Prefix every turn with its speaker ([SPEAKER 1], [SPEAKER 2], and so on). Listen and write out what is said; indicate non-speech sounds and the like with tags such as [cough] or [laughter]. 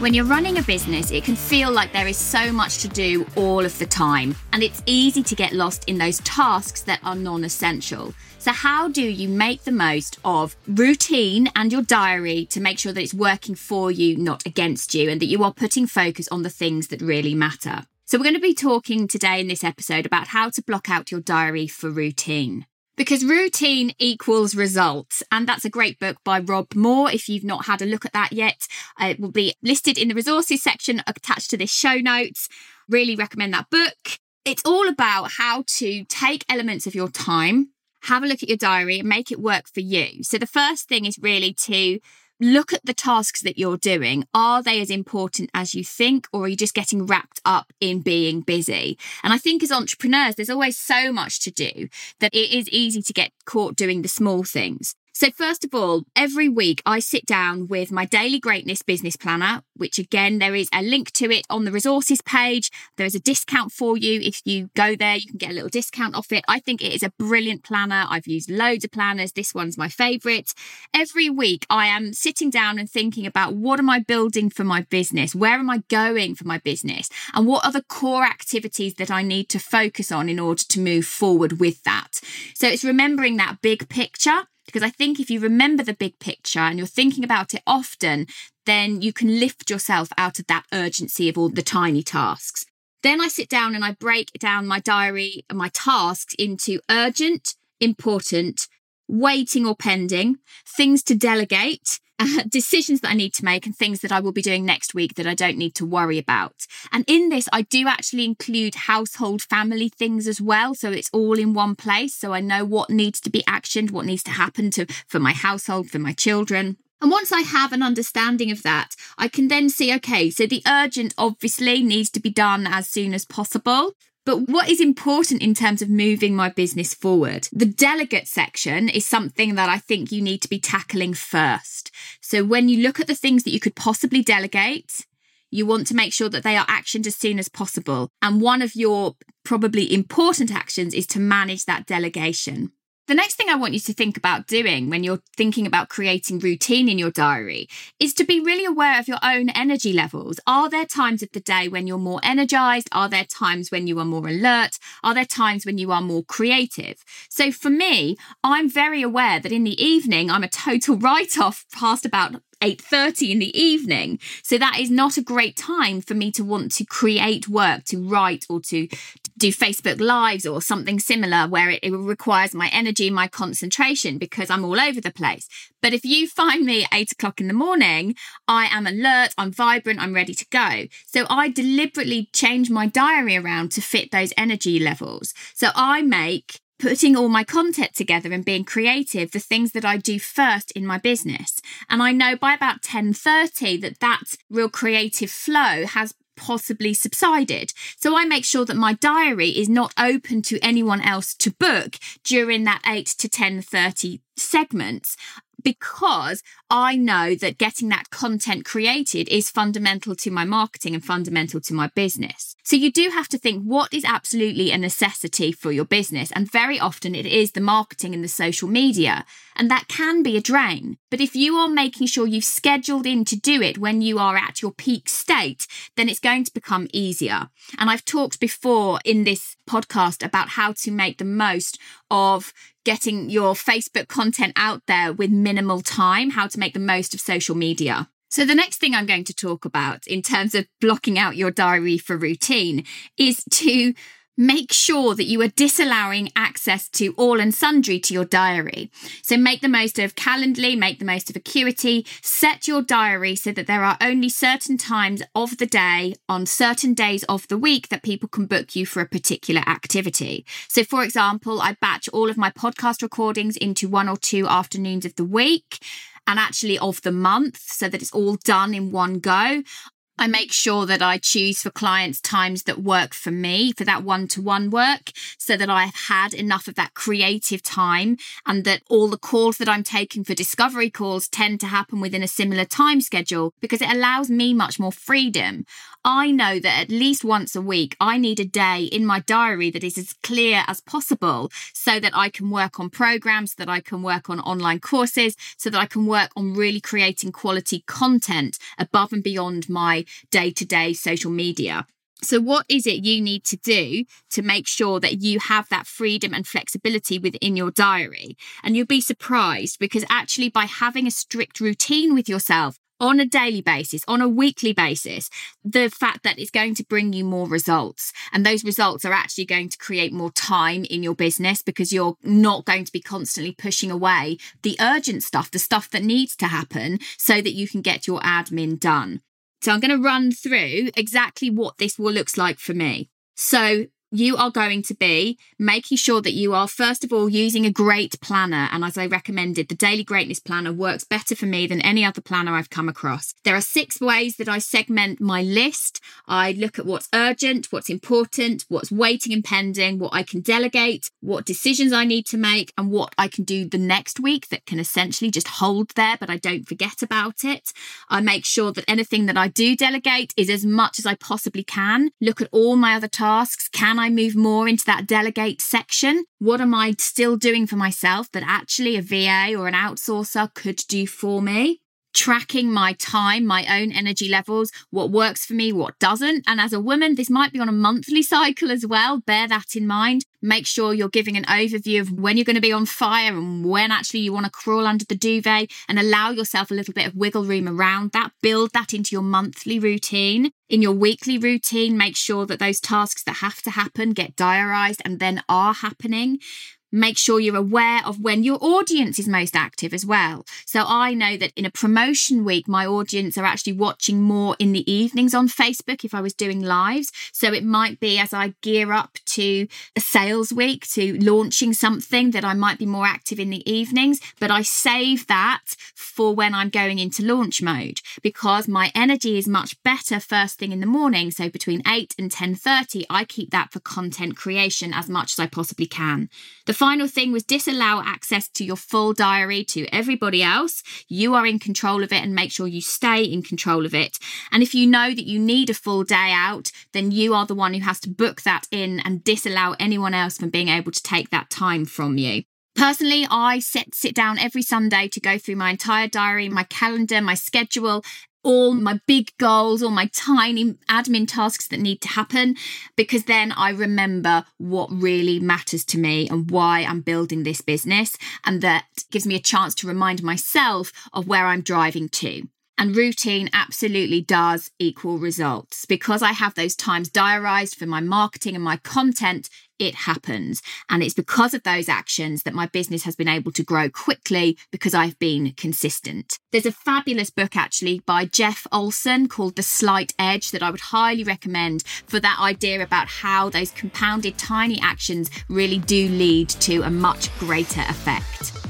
[SPEAKER 1] When you're running a business, it can feel like there is so much to do all of the time, and it's easy to get lost in those tasks that are non essential. So, how do you make the most of routine and your diary to make sure that it's working for you, not against you, and that you are putting focus on the things that really matter? So, we're going to be talking today in this episode about how to block out your diary for routine because routine equals results. And that's a great book by Rob Moore. If you've not had a look at that yet, uh, it will be listed in the resources section attached to this show notes. Really recommend that book. It's all about how to take elements of your time, have a look at your diary and make it work for you. So the first thing is really to look at the tasks that you're doing. Are they as important as you think, or are you just getting wrapped up in being busy? And I think as entrepreneurs, there's always so much to do that it is easy to get caught doing the small things. So, first of all, every week I sit down with my daily greatness business planner, which again, there is a link to it on the resources page. There is a discount for you. If you go there, you can get a little discount off it. I think it is a brilliant planner. I've used loads of planners. This one's my favorite. Every week I am sitting down and thinking about what am I building for my business? Where am I going for my business? And what are the core activities that I need to focus on in order to move forward with that? So, it's remembering that big picture because I think if you remember the big picture and you're thinking about it often, then you can lift yourself out of that urgency of all the tiny tasks. Then I sit down and I break down my diary and my tasks into urgent, important, waiting or pending, things to delegate, uh, decisions that I need to make and things that I will be doing next week that I don't need to worry about. And in this, I do actually include household family things as well. So it's all in one place. So I know what needs to be actioned, what needs to happen to, for my household, for my children. And once I have an understanding of that, I can then see okay, so the urgent obviously needs to be done as soon as possible. But what is important in terms of moving my business forward? The delegate section is something that I think you need to be tackling first. So when you look at the things that you could possibly delegate, you want to make sure that they are actioned as soon as possible. And one of your probably important actions is to manage that delegation. The next thing I want you to think about doing when you're thinking about creating routine in your diary is to be really aware of your own energy levels. Are there times of the day when you're more energized? Are there times when you are more alert? Are there times when you are more creative? So for me, I'm very aware that in the evening, I'm a total [laughs] write off past about 8:30 in the evening. So that is not a great time for me to want to create work, to write or to do Facebook lives or something similar where it, it requires my energy, my concentration because I'm all over the place. But if you find me at eight o'clock in the morning, I am alert, I'm vibrant, I'm ready to go. So I deliberately change my diary around to fit those energy levels. So I make putting all my content together and being creative the things that I do first in my business and I know by about 10:30 that that real creative flow has possibly subsided. So I make sure that my diary is not open to anyone else to book during that 8 to 10:30 segments because I know that getting that content created is fundamental to my marketing and fundamental to my business. So you do have to think what is absolutely a necessity for your business. And very often it is the marketing and the social media. And that can be a drain. But if you are making sure you've scheduled in to do it when you are at your peak state, then it's going to become easier. And I've talked before in this podcast about how to make the most of getting your Facebook content out there with minimal time, how to make the most of social media. So, the next thing I'm going to talk about in terms of blocking out your diary for routine is to make sure that you are disallowing access to all and sundry to your diary. So make the most of Calendly, make the most of Acuity, set your diary so that there are only certain times of the day on certain days of the week that people can book you for a particular activity. So for example, I batch all of my podcast recordings into one or two afternoons of the week and actually of the month so that it's all done in one go. I make sure that I choose for clients times that work for me for that one to one work so that I've had enough of that creative time and that all the calls that I'm taking for discovery calls tend to happen within a similar time schedule because it allows me much more freedom. I know that at least once a week, I need a day in my diary that is as clear as possible so that I can work on programs, that I can work on online courses, so that I can work on really creating quality content above and beyond my day to day social media. So, what is it you need to do to make sure that you have that freedom and flexibility within your diary? And you'll be surprised because actually, by having a strict routine with yourself, on a daily basis, on a weekly basis, the fact that it's going to bring you more results. And those results are actually going to create more time in your business because you're not going to be constantly pushing away the urgent stuff, the stuff that needs to happen so that you can get your admin done. So I'm going to run through exactly what this will looks like for me. So you are going to be making sure that you are, first of all, using a great planner. And as I recommended, the Daily Greatness Planner works better for me than any other planner I've come across. There are six ways that I segment my list. I look at what's urgent, what's important, what's waiting and pending, what I can delegate, what decisions I need to make, and what I can do the next week that can essentially just hold there, but I don't forget about it. I make sure that anything that I do delegate is as much as I possibly can. Look at all my other tasks. Can I move more into that delegate section? What am I still doing for myself that actually a VA or an outsourcer could do for me? Tracking my time, my own energy levels, what works for me, what doesn't. And as a woman, this might be on a monthly cycle as well. Bear that in mind. Make sure you're giving an overview of when you're going to be on fire and when actually you want to crawl under the duvet and allow yourself a little bit of wiggle room around that. Build that into your monthly routine. In your weekly routine, make sure that those tasks that have to happen get diarized and then are happening make sure you're aware of when your audience is most active as well. So I know that in a promotion week, my audience are actually watching more in the evenings on Facebook if I was doing lives. So it might be as I gear up to a sales week, to launching something that I might be more active in the evenings, but I save that for when I'm going into launch mode because my energy is much better first thing in the morning. So between 8 and 10:30, I keep that for content creation as much as I possibly can. The final thing was disallow access to your full diary to everybody else. You are in control of it and make sure you stay in control of it. And if you know that you need a full day out, then you are the one who has to book that in and disallow anyone else from being able to take that time from you. Personally, I sit, sit down every Sunday to go through my entire diary, my calendar, my schedule, all my big goals, all my tiny admin tasks that need to happen, because then I remember what really matters to me and why I'm building this business. And that gives me a chance to remind myself of where I'm driving to. And routine absolutely does equal results. Because I have those times diarized for my marketing and my content, it happens. And it's because of those actions that my business has been able to grow quickly because I've been consistent. There's a fabulous book actually by Jeff Olson called The Slight Edge that I would highly recommend for that idea about how those compounded tiny actions really do lead to a much greater effect.